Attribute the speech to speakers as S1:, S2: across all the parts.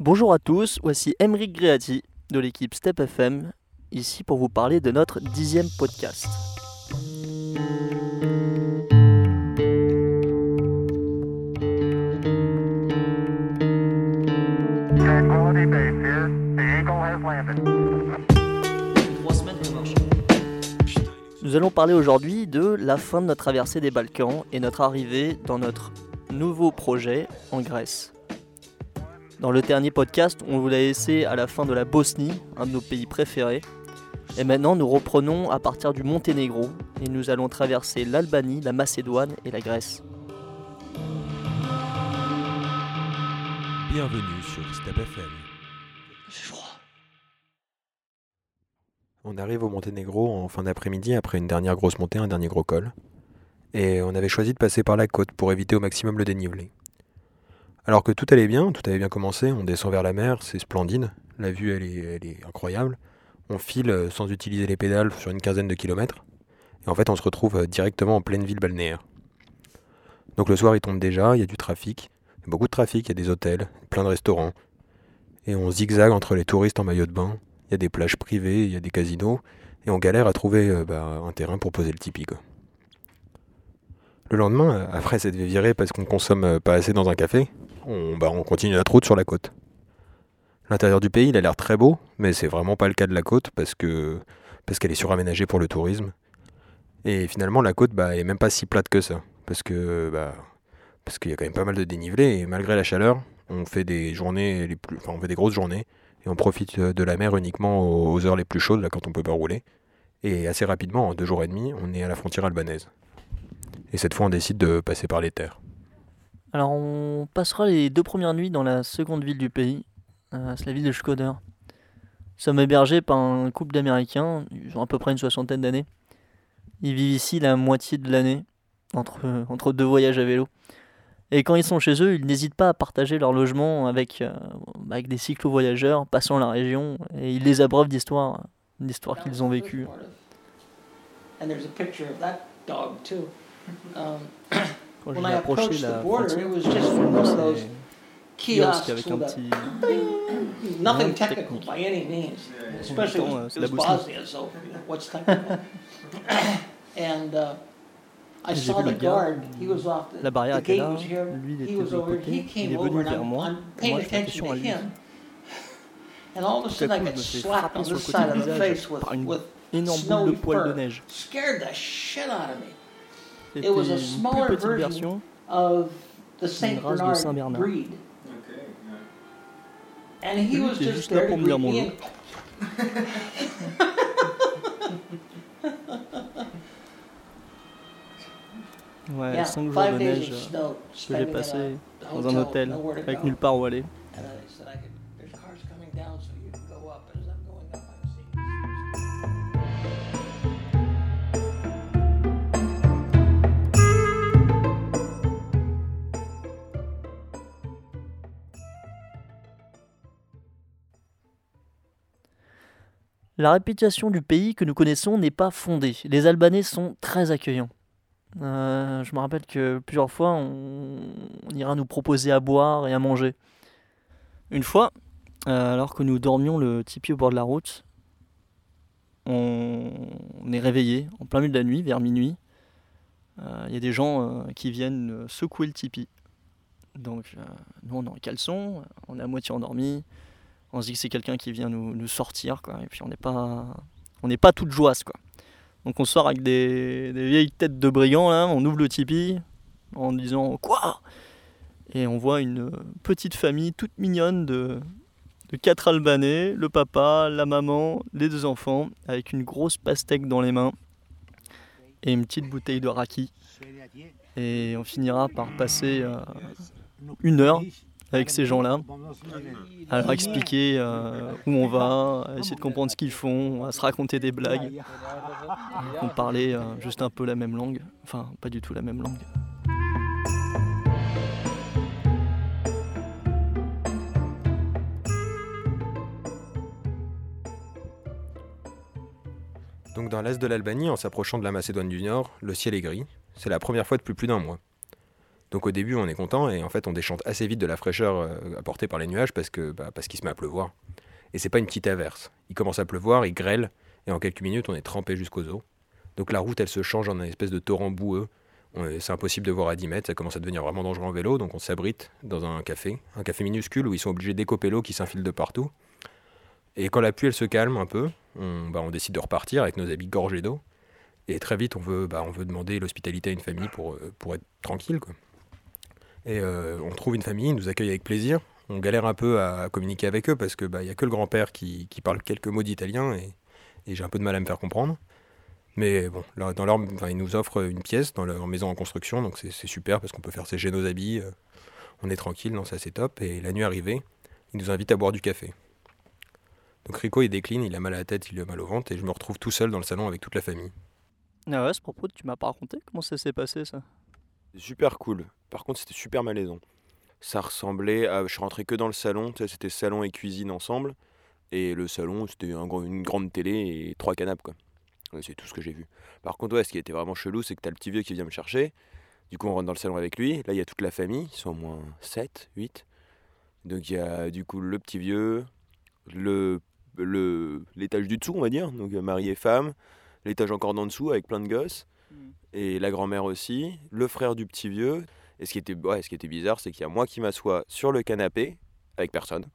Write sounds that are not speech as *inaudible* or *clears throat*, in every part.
S1: Bonjour à tous, voici Emeric Greati de l'équipe Step FM, ici pour vous parler de notre dixième podcast. Nous allons parler aujourd'hui de la fin de notre traversée des Balkans et notre arrivée dans notre nouveau projet en Grèce. Dans le dernier podcast, on vous l'a laissé à la fin de la Bosnie, un de nos pays préférés. Et maintenant, nous reprenons à partir du Monténégro et nous allons traverser l'Albanie, la Macédoine et la Grèce.
S2: Bienvenue sur Step FM. On arrive au Monténégro en fin d'après-midi après une dernière grosse montée, un dernier gros col. Et on avait choisi de passer par la côte pour éviter au maximum le dénivelé. Alors que tout allait bien, tout avait bien commencé, on descend vers la mer, c'est splendide, la vue elle est, incroyable. On file euh, sans utiliser les pédales sur une quinzaine de kilomètres. Et en fait on se retrouve euh, directement en pleine ville balnéaire. Donc le soir il tombe déjà, il y a du trafic, beaucoup de trafic, il y a des hôtels, plein de restaurants. Et on zigzague entre les touristes en maillot de bain. Il y a des plages privées, il y a des casinos. Et on galère à trouver euh, bah, un terrain pour poser le tipi. quoi. Le lendemain, euh, après s'être fait virer parce qu'on consomme euh, pas assez dans un café, on, bah, on continue notre route sur la côte. L'intérieur du pays, il a l'air très beau, mais c'est vraiment pas le cas de la côte parce que parce qu'elle est suraménagée pour le tourisme. Et finalement, la côte, bah, elle est même pas si plate que ça, bah, parce qu'il y a quand même pas mal de dénivelé et malgré la chaleur, on fait des journées les enfin, on fait des grosses journées et on profite euh, de la mer uniquement aux aux heures les plus chaudes, là, quand on peut pas rouler. Et assez rapidement, en deux jours et demi, on est à la frontière albanaise. Et cette fois, on décide de passer par les terres.
S1: Alors on passera les deux premières nuits dans la seconde ville du pays, euh, c'est la ville de Shkoder. Nous sommes hébergés par un couple d'Américains, ils ont à peu près une soixantaine d'années. Ils vivent ici la moitié de l'année, entre, euh, entre deux voyages à vélo. Et quand ils sont chez eux, ils n'hésitent pas à partager leur logement avec, euh, avec des cyclo-voyageurs passant la région, et ils les abreuvent d'histoires, d'histoires qu'ils ont vécues.
S3: And there's a picture of that dog too. Um, *coughs*
S1: Quand
S3: When
S1: j'ai
S3: I
S1: approché
S3: approached
S1: la
S3: the border,
S1: frontière,
S3: it was
S1: j'ai
S3: just
S1: vu
S3: one of
S1: ces
S3: those
S1: kiosques
S3: kiosks
S1: avec
S3: with
S1: un
S3: a
S1: petit...
S3: nothing
S1: Rien de
S3: technical
S1: technique.
S3: by any means, especially
S1: Pourtant, euh,
S3: it
S1: c'est
S3: was
S1: la Bosnie.
S3: Bosnia, so what's technical? *coughs* and uh, I
S1: J'ai
S3: saw
S1: vu
S3: the
S1: le gars,
S3: guard. He was off the,
S1: La barrière
S3: the
S1: était
S3: gate
S1: là,
S3: was here.
S1: lui il
S3: He
S1: était de
S3: was
S1: l'autre
S3: over.
S1: côté,
S3: He
S1: il
S3: came
S1: est
S3: over,
S1: venu
S3: and
S1: vers
S3: I'm,
S1: moi,
S3: I'm
S1: et
S3: paying
S1: moi je fais
S3: attention
S1: attention
S3: to
S1: à lui.
S3: him. And all of a
S1: Tout à
S3: sudden, I
S1: coup, je
S3: got
S1: me fais
S3: slapped
S1: frapper
S3: on
S1: sur le
S3: this
S1: côté
S3: side
S1: du
S3: of the
S1: visage
S3: face with,
S1: par une
S3: with
S1: énorme boule de
S3: snowy
S1: poils de
S3: fur.
S1: neige.
S3: Scared the shit out of me.
S1: C'était
S3: It was a
S1: une plus petite
S3: version
S1: version,
S3: of the Saint
S1: race de
S3: Bernard
S1: Saint-Bernard.
S3: breed. And he was
S1: était
S3: just
S1: juste là
S3: there to
S1: pour me dire
S3: greet me.
S1: Ouais,
S3: Yeah,
S1: 5 jours
S3: five
S1: de
S3: days
S1: neige
S3: of snow,
S1: que j'ai passé dans un
S3: hotel,
S1: hôtel avec nulle part où aller. La réputation du pays que nous connaissons n'est pas fondée. Les Albanais sont très accueillants. Euh, je me rappelle que plusieurs fois, on, ira nous proposer à boire et à manger. Une fois, euh, alors que nous dormions le tipi au bord de la route, on, est réveillé en plein milieu de la nuit, vers minuit. Euh, Il y a des gens qui viennent secouer le tipi. Donc, nous, on est en caleçon, on est à moitié endormi. On se dit que c'est quelqu'un qui vient nous, sortir, quoi. Et puis on n'est pas, on n'est pas toute joisse, quoi. Donc on sort avec des, vieilles têtes de brigands là, on ouvre le tipi en disant quoi? Et on voit une petite famille toute mignonne de, de quatre Albanais, le papa, la maman, les deux enfants, avec une grosse pastèque dans les mains et une petite bouteille de raki. Et on finira par passer euh, une heure avec ces gens-là, à leur expliquer euh, où on va, à essayer de comprendre ce qu'ils font, à se raconter des blagues. On parlait euh, juste un peu la même langue, enfin pas du tout la même langue.
S2: Donc dans l'est de l'Albanie, en s'approchant de la Macédoine du Nord, le ciel est gris. C'est la première fois depuis plus d'un mois.
S4: Donc au début, on est content et en fait, on déchante assez vite de la fraîcheur euh, apportée par les nuages parce que bah, parce qu'il se met à pleuvoir. Et c'est pas une petite averse. Il commence à pleuvoir, il grêle et en quelques minutes, on est trempé jusqu'aux os. Donc la route, elle se change en une espèce de torrent boueux. C'est impossible de voir à 10 mètres, ça commence à devenir vraiment dangereux en vélo, donc on s'abrite dans un café, un café minuscule où ils sont obligés d'écoper l'eau qui s'infile de partout. Et quand la pluie elle se calme un peu, on, bah, décide de repartir avec nos habits gorgés d'eau. Et très vite, on veut, bah, on veut demander l'hospitalité à une famille pour, euh, être tranquille. Quoi. Et euh, on trouve une famille, ils nous accueille avec plaisir. On galère un peu à communiquer avec eux parce qu'il n'y a que le grand-père qui, parle quelques mots d'italien et, j'ai un peu de mal à me faire comprendre. Mais bon, dans leur, ils nous offrent une pièce dans leur maison en construction, donc c'est super parce qu'on peut faire sécher nos habits. euh, on est tranquille, non, ça c'est top. Et la nuit arrivée, ils nous invitent à boire du café. Donc Rico il décline, il a mal à la tête, il a mal au ventre et je me retrouve tout seul dans le salon avec toute la famille.
S1: Ah ouais, à ce propos, tu m'as pas raconté comment ça s'est passé ça?
S2: Super cool. Par contre, c'était super malaisant. Ça ressemblait à. Je suis rentré que dans le salon, c'était salon et cuisine ensemble. Et le salon, c'était une grande télé et trois canapes, quoi. C'est tout ce que j'ai vu. Par contre, ouais, ce qui était vraiment chelou, c'est que t'as le petit vieux qui vient me chercher. Du coup, on rentre dans le salon avec lui. Là, il y a toute la famille, ils sont au moins 7, 8. Donc, il y a du coup le petit vieux, le le- l'étage du dessous, on va dire. Donc, euh, mari et femme. L'étage encore d'en dessous avec plein de gosses et la grand-mère aussi, le frère du petit vieux. Et ce qui était, ouais, ce qui était bizarre, c'est qu'il y a moi qui m'assois sur le canapé avec personne.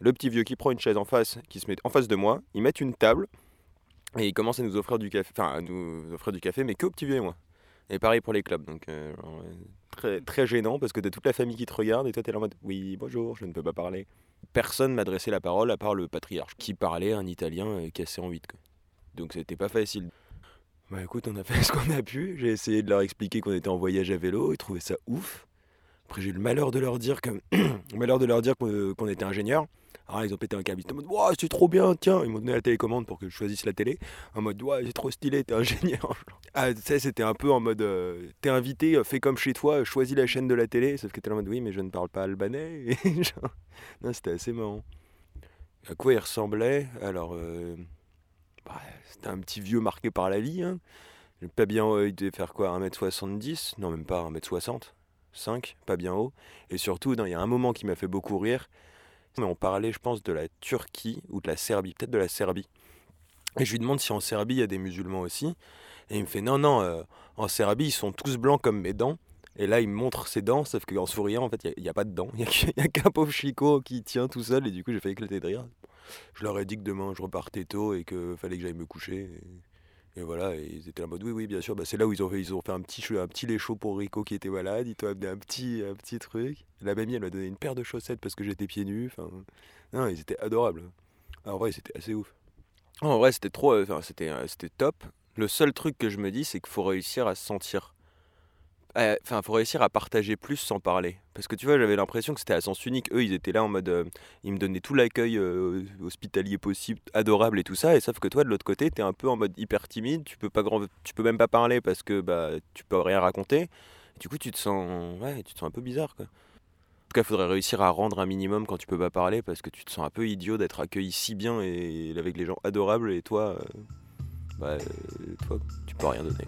S2: Le petit vieux qui prend une chaise en face, qui se met en face de moi, ils mettent une table et ils commencent à nous offrir du café, enfin à nous offrir du café, mais que au petit vieux et moi. Et pareil pour les clubs, donc euh, très, très gênant parce que t'as toute la famille qui te regarde et toi t'es là en mode oui bonjour, je ne peux pas parler. Personne m'adressait la parole à part le patriarche qui parlait un italien cassé en huit. quoi. Donc c'était pas facile. Bah écoute, on a fait *laughs* ce qu'on a pu. J'ai essayé de leur expliquer qu'on était en voyage à vélo. Ils trouvaient ça ouf. Après, j'ai eu le malheur de leur dire *clears throat* malheur de leur dire qu'on qu'on était ingénieur. Alors ils ont pété un câble. Ils étaient en mode Ouah, c'est trop bien, tiens. Ils m'ont donné la télécommande pour que je choisisse la télé. En mode Ouais, c'est trop stylé, t'es ingénieur. *laughs* ah, tu sais, c'était un peu en mode euh, T'es invité, euh, fais comme chez toi, choisis la chaîne de la télé. Sauf que t'es en mode Oui, mais je ne parle pas albanais. *laughs* Non, c'était assez marrant. À quoi il ressemblait? Alors, euh, bah, c'était un petit vieux marqué par la vie. Hein. Pas bien haut, il devait faire quoi 1m70 Non, même pas 1m60. 5, pas bien haut. Et surtout, il y a un moment qui m'a fait beaucoup rire. Mais on parlait, je pense, de la Turquie ou de la Serbie, peut-être de la Serbie. Et je lui demande si en Serbie il y a des musulmans aussi. Et il me fait non, non, euh, en Serbie ils sont tous blancs comme mes dents. Et là il me montre ses dents, sauf qu'en souriant en fait il n'y a, pas de dents. *laughs* Il n'y a, qu'un pauvre chicot qui tient tout seul. Et du coup j'ai fait éclater de rire. Je leur ai dit que demain je repartais tôt et qu'il fallait que j'aille me coucher. Et, voilà, ils étaient en mode oui, oui, bien sûr. Bah, c'est là où ils ont fait, ils ont fait un, petit, un petit pour Rico qui était malade. Ils t'ont amené un petit, un petit truc. La mamie elle m'a donné une paire de chaussettes parce que j'étais pieds nus. Enfin, non, ils étaient adorables. En vrai, c'était assez ouf. En vrai, c'était trop. euh, c'était, c'était top. Le seul truc que je me dis, c'est qu'il faut réussir à se sentir. Enfin, faut réussir à partager plus sans parler. Parce que tu vois, j'avais l'impression que c'était à sens unique. Eux, ils étaient là en mode. euh, ils me donnaient tout l'accueil euh, hospitalier possible, adorable et tout ça. Et sauf que toi, de l'autre côté, t'es un peu en mode hyper timide. Tu peux pas grand, tu peux même pas parler parce que bah tu peux rien raconter. Du coup, tu te sens, ouais, tu te sens un peu bizarre. En tout cas, il faudrait réussir à rendre un minimum quand tu peux pas parler parce que tu te sens un peu idiot d'être accueilli si bien et avec les gens adorables et toi, euh, bah, toi, tu peux rien donner.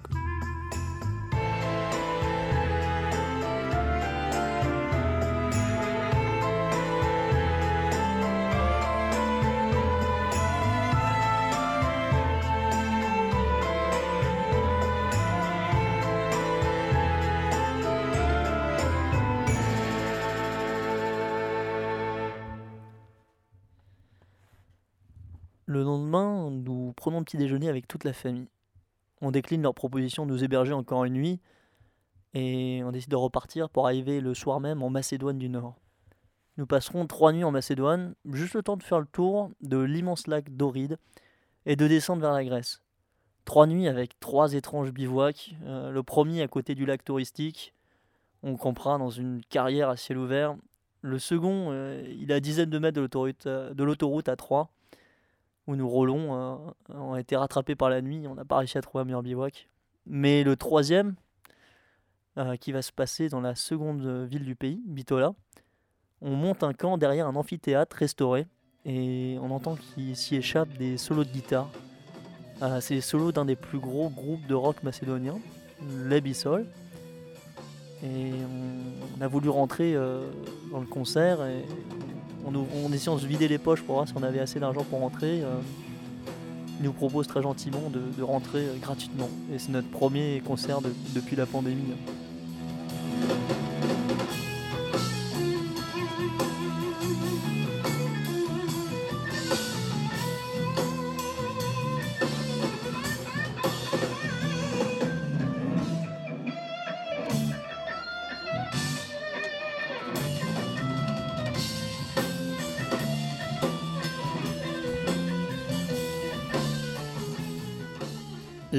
S1: Le lendemain, nous prenons le petit déjeuner avec toute la famille. On décline leur proposition de nous héberger encore une nuit et on décide de repartir pour arriver le soir même en Macédoine du Nord. Nous passerons trois nuits en Macédoine, juste le temps de faire le tour de l'immense lac d'Oride et de descendre vers la Grèce. Trois nuits avec trois étranges bivouacs. euh, le premier à côté du lac touristique, on campera dans une carrière à ciel ouvert. Le second, euh, il est à dizaines de mètres de l'autoroute euh, de l'autoroute à 3 où nous roulons, euh, on a été rattrapés par la nuit, on n'a pas réussi à trouver un meilleur bivouac. Mais le troisième, euh, qui va se passer dans la seconde ville du pays, Bitola, on monte un camp derrière un amphithéâtre restauré et on entend qu'il s'y échappe des solos de guitare. Euh, c'est les solos d'un des plus gros groupes de rock macédonien, les Bissol. Et on, on a voulu rentrer euh, dans le concert et on, on de se vider les poches pour voir si on avait assez d'argent pour rentrer. euh, ils nous propose très gentiment de, rentrer euh, gratuitement. Et c'est notre premier concert de- depuis la pandémie.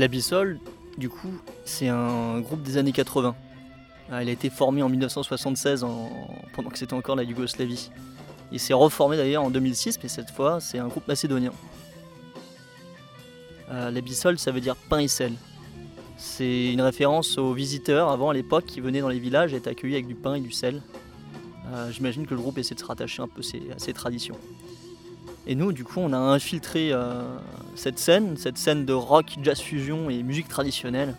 S1: La Bissole, du coup, c'est un groupe des années 80. Ah, Elle a été formée en 1976 en- pendant que c'était encore la Yougoslavie. Il s'est reformé d'ailleurs en 2006, mais cette fois c'est un groupe macédonien. Euh, ça veut dire pain et sel. C'est une référence aux visiteurs avant à l'époque qui venaient dans les villages et étaient accueillis avec du pain et du sel. Euh, J'imagine que le groupe essaie de se rattacher un peu à ces traditions. Et nous, du coup, on a infiltré euh, cette scène, cette scène de rock, jazz fusion et musique traditionnelle.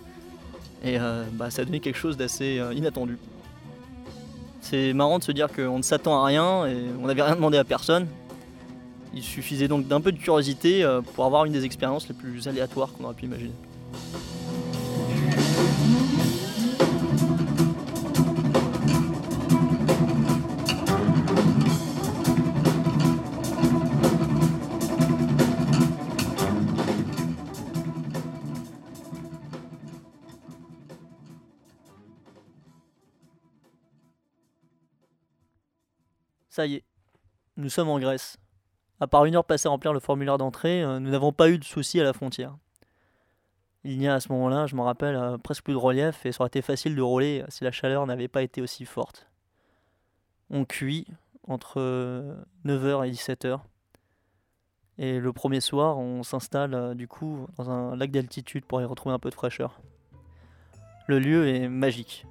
S1: Et euh, bah, ça a donné quelque chose d'assez euh, inattendu. C'est marrant de se dire qu'on ne s'attend à rien et on n'avait rien demandé à personne. Il suffisait donc d'un peu de curiosité pour avoir une des expériences les plus aléatoires qu'on aurait pu imaginer. Ça y est, nous sommes en Grèce. À part une heure passée à remplir le formulaire d'entrée, euh, nous n'avons pas eu de soucis à la frontière. Il n'y a à ce moment-là, je m'en rappelle, euh, presque plus de relief et ça aurait été facile de rouler euh, si la chaleur n'avait pas été aussi forte. On cuit entre 9h et 17h. Et le premier soir, on s'installe du coup dans un lac d'altitude pour y retrouver un peu de fraîcheur. Le lieu est magique.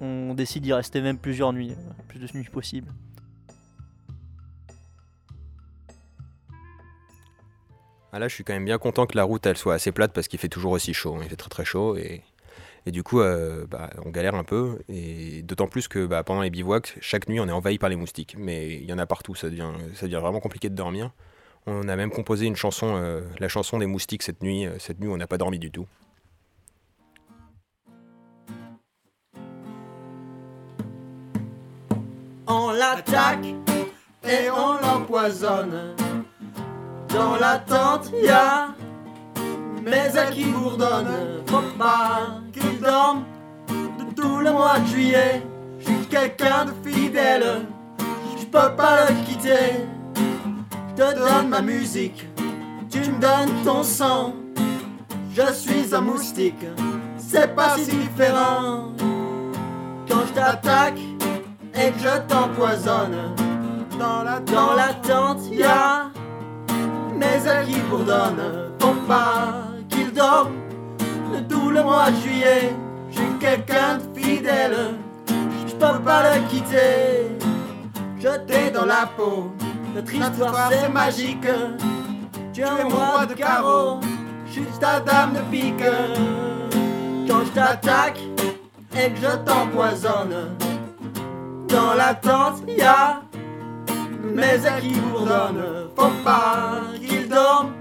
S1: On décide d'y rester même plusieurs nuits, plus de nuits possible.
S2: Ah là, je suis quand même bien content que la route elle soit assez plate parce qu'il fait toujours aussi chaud. Il fait très très chaud et, et du coup, euh, bah, on galère un peu. Et d'autant plus que bah, pendant les bivouacs, chaque nuit, on est envahi par les moustiques. Mais il y en a partout, ça devient, ça devient vraiment compliqué de dormir. On a même composé une chanson, euh, la chanson des moustiques cette nuit. Euh, Cette nuit, on n'a pas dormi du tout.
S5: On l'attaque et on l'empoisonne. Dans la tente, y a mes ailes qui bourdonnent. Faut pas qu'il dorme de tout le mois de juillet. Je suis quelqu'un de fidèle, je peux pas le quitter. Je te donne ma musique, tu me donnes ton sang. Je suis un moustique, c'est pas si différent. Quand je t'attaque et que je t'empoisonne. Dans la, dans tente, y a mes ailes qui bourdonnent. Faut pas qu'il dorme tout le mois de juillet. Je suis quelqu'un de fidèle, je peux pas le quitter. Jeté dans la peau, notre histoire c'est magique. Tu es un roi de carreau, je suis ta dame de pique. Quand je t'attaque et que je t'empoisonne. Dans la tente, mes ailes qui bourdonnent. Faut pas qu'il dorme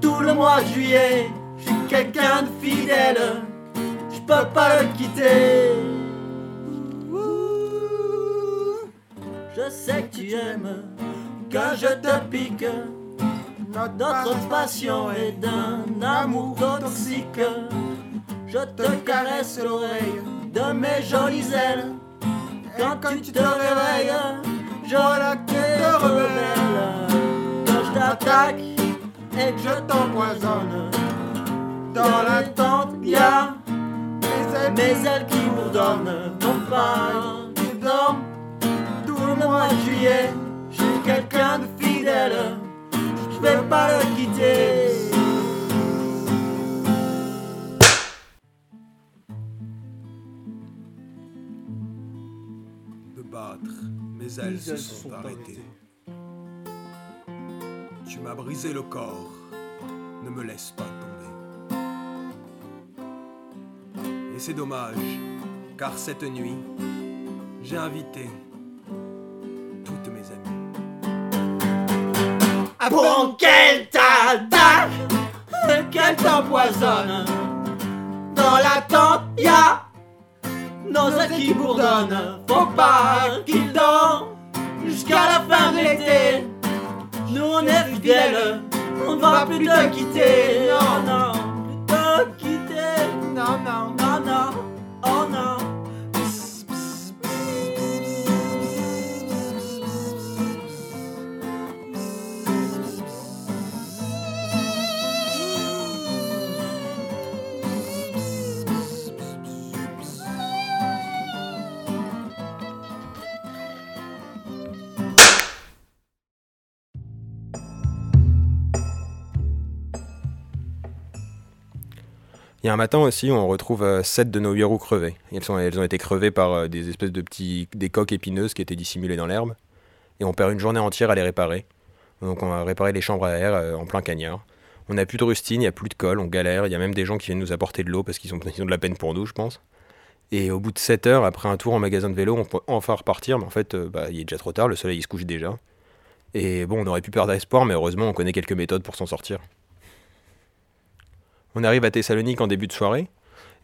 S5: tout le mois de juillet. Je suis quelqu'un de fidèle, je peux pas le quitter. Ouh, Je sais que tu aimes que je te pique. Notre passion est d'un amour toxique. Je te caresse l'oreille de mes jolies ailes. Quand tu te réveilles, je la rebelle. Quand je t'attaque et que je t'empoisonne, dans la tente, y a mes ailes qui bourdonnent. Non pas dorment tout le mois de juillet. Je suis quelqu'un de fidèle, je vais pas le quitter.
S6: de battre, mes ailes se sont arrêtées. Tu m'as brisé le corps, ne me laisse pas tomber. Et c'est dommage, Car cette nuit, j'ai invité toutes mes amies.
S5: Avant qu'elle t'attaque, qu'elle t'empoisonne. Dans la tente, y'a nos qui bourdonnent. Faut pas qu'ils dorment jusqu'à la fin de l'été. On est fidèles, on ne va plus te quitter.
S2: Un matin aussi, on retrouve euh, sept de nos huit roues crevées. Elles, ont été crevées par euh, des espèces de petits des coques épineuses qui étaient dissimulées dans l'herbe. Et on perd une journée entière à les réparer. Donc on a réparé les chambres à air euh, en plein cagnard. On n'a plus de rustine, il n'y a plus de colle, on galère. Il y a même des gens qui viennent nous apporter de l'eau parce qu'ils ont, *laughs* de la peine pour nous, je pense. Et au bout de 7 heures, après un tour en magasin de vélo, on peut enfin repartir. Mais en fait, euh, bah, il est déjà trop tard, le soleil il se couche déjà. Et bon, on aurait pu perdre espoir, mais heureusement, on connaît quelques méthodes pour s'en sortir. On arrive à Thessalonique en début de soirée,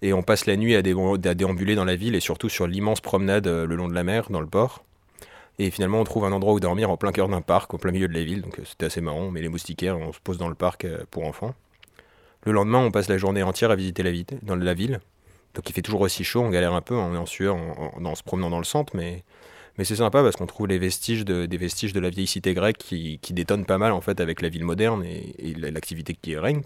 S2: et on passe la nuit à, dé- à déambuler dans la ville et surtout sur l'immense promenade euh, le long de la mer, dans le port. Et finalement, on trouve un endroit où dormir en plein cœur d'un parc, au plein milieu de la ville, donc euh, c'était assez marrant. On met les moustiquaires, on se pose dans le parc euh, pour enfants. Le lendemain, on passe la journée entière à visiter la ville, dans la ville. Donc il fait toujours aussi chaud, on galère un peu, on est en sueur en, se promenant dans le centre, mais, c'est sympa parce qu'on trouve des vestiges de la vieille cité grecque qui, détonnent pas mal en fait avec la ville moderne et, l'activité qui règne.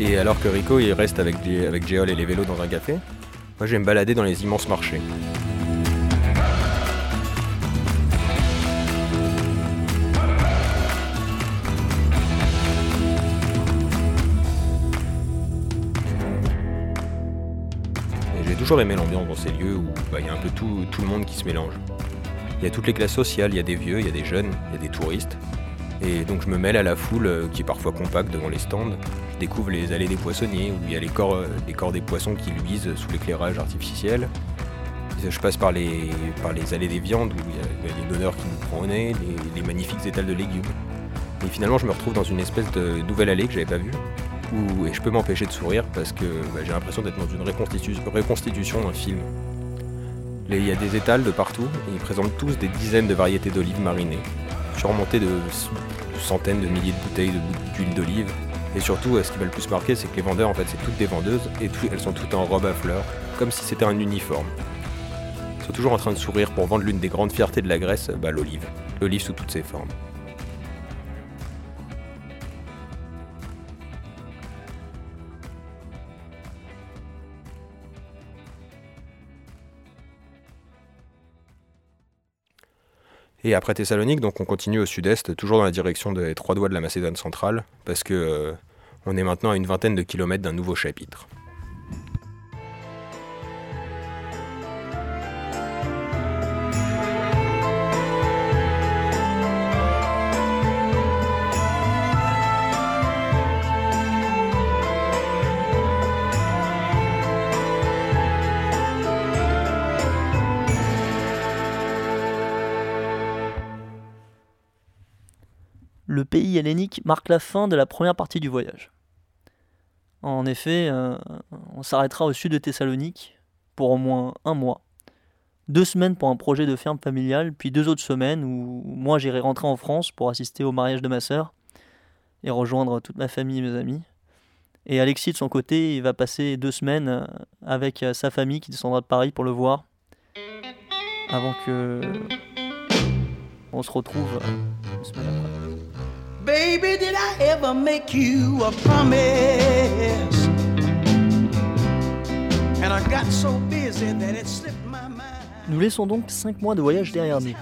S2: Et alors que Rico il reste avec, avec et les vélos dans un café, moi je vais me balader dans les immenses marchés. J'ai toujours aimé l'ambiance dans ces lieux où bah, il y a un peu tout, tout le monde qui se mélange. Il y a toutes les classes sociales, il y a des vieux, il y a des jeunes, il y a des touristes. Et donc je me mêle à la foule euh, qui est parfois compacte devant les stands. Découvre les allées des poissonniers où il y a les corps, euh, les corps des poissons qui luisent sous l'éclairage artificiel. Je passe par les, par les allées des viandes où il y a, des donneurs qui nous prend au nez, les, les magnifiques étals de légumes. Et finalement je me retrouve dans une espèce de nouvelle allée que j'avais pas vue. Et je peux m'empêcher de sourire parce que bah, j'ai l'impression d'être dans une reconstitution, reconstitution d'un film. Les- Il y a des étals de partout et ils présentent tous des dizaines de variétés d'olives marinées, surmontées de centaines de milliers de bouteilles d'huile d'olive. Et surtout, euh, ce qui m'a le plus marqué, c'est que les vendeurs, en fait, c'est toutes des vendeuses et elles sont toutes en robe à fleurs, comme si c'était un uniforme. Ils sont toujours en train de sourire pour vendre l'une des grandes fiertés de la Grèce, bah, l'olive. L'olive sous toutes ses formes. Et après Thessalonique, donc on continue au sud-est, toujours dans la direction des trois doigts de la Macédoine centrale, parce que euh, on est maintenant à une vingtaine de kilomètres d'un nouveau chapitre.
S1: Pays hellénique marque la fin de la première partie du voyage. En effet, euh, on s'arrêtera au sud de Thessalonique pour au moins un mois. Deux semaines pour un projet de ferme familiale, puis deux autres semaines où moi j'irai rentrer en France pour assister au mariage de ma sœur et rejoindre toute ma famille et mes amis. Et Alexis de son côté, il va passer deux semaines euh, avec euh, sa famille qui descendra de Paris pour le voir avant que on se retrouve après.
S5: Baby, did I ever make you a promise? And I got so busy that it slipped my mind.
S1: Nous laissons donc 5 mois de voyage derrière nous,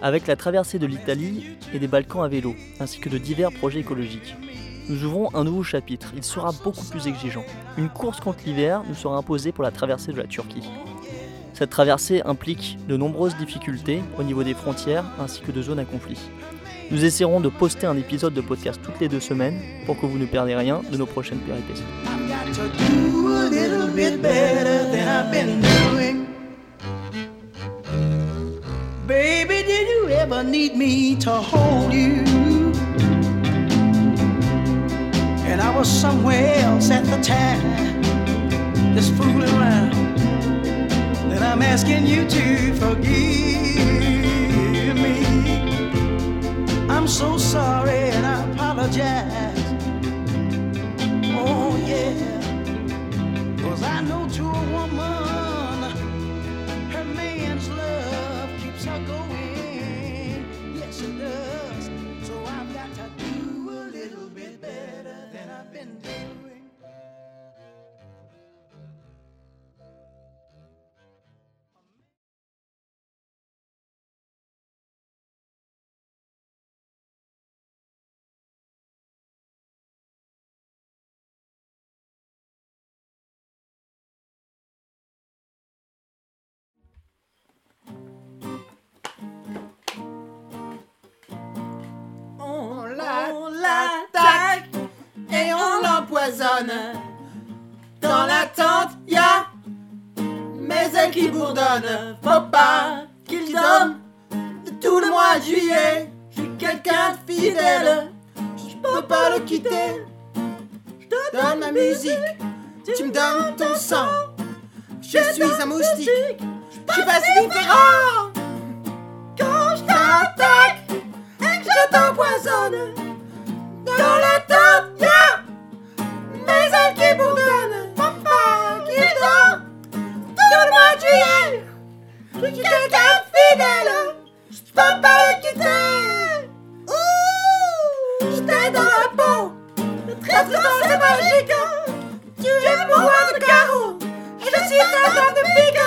S1: avec la traversée de l'Italie et des Balkans à vélo, ainsi que de divers projets écologiques. Nous ouvrons un nouveau chapitre, il sera beaucoup plus exigeant. Une course contre l'hiver nous sera imposée pour la traversée de la Turquie. Cette traversée implique de nombreuses difficultés au niveau des frontières ainsi que de zones à conflit. Nous essaierons de poster un épisode de podcast toutes les deux semaines pour que vous ne perdez rien de nos prochaines péripéties.
S5: Baby, did you ever need me to hold you? And I was somewhere else at the time, just fooling around. Then I'm asking you to forgive Dans la tente, y a mes ailes qui bourdonnent. Faut pas qu'il dorme tout le mois de juillet. Je suis quelqu'un de fidèle, je peux pas le quitter. Je te donne ma musique, tu me donnes ton sang. Je suis un moustique, je suis pas si différent. Quand je t'attaque et que je t'empoisonne, dans la tente, Je suis quelqu'un fidèle, je peux pas le quitter. Ouh, j'étais dans la peau, très très c'est magique. Tu es mon roi de carreau, je suis ta dame de pique.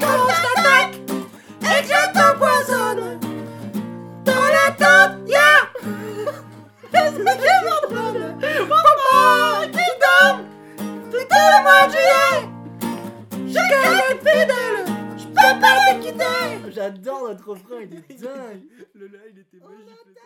S5: Quand je t'attaque et que je t'empoisonne, dans la tente, y'a ailes *laughs* qui bourdonnent. Papa qui dort tout le mois de juillet. Je de fidèle, je pas le quitter.
S1: J'adore notre refrain, il est *laughs* dingue. Le live, il était magique.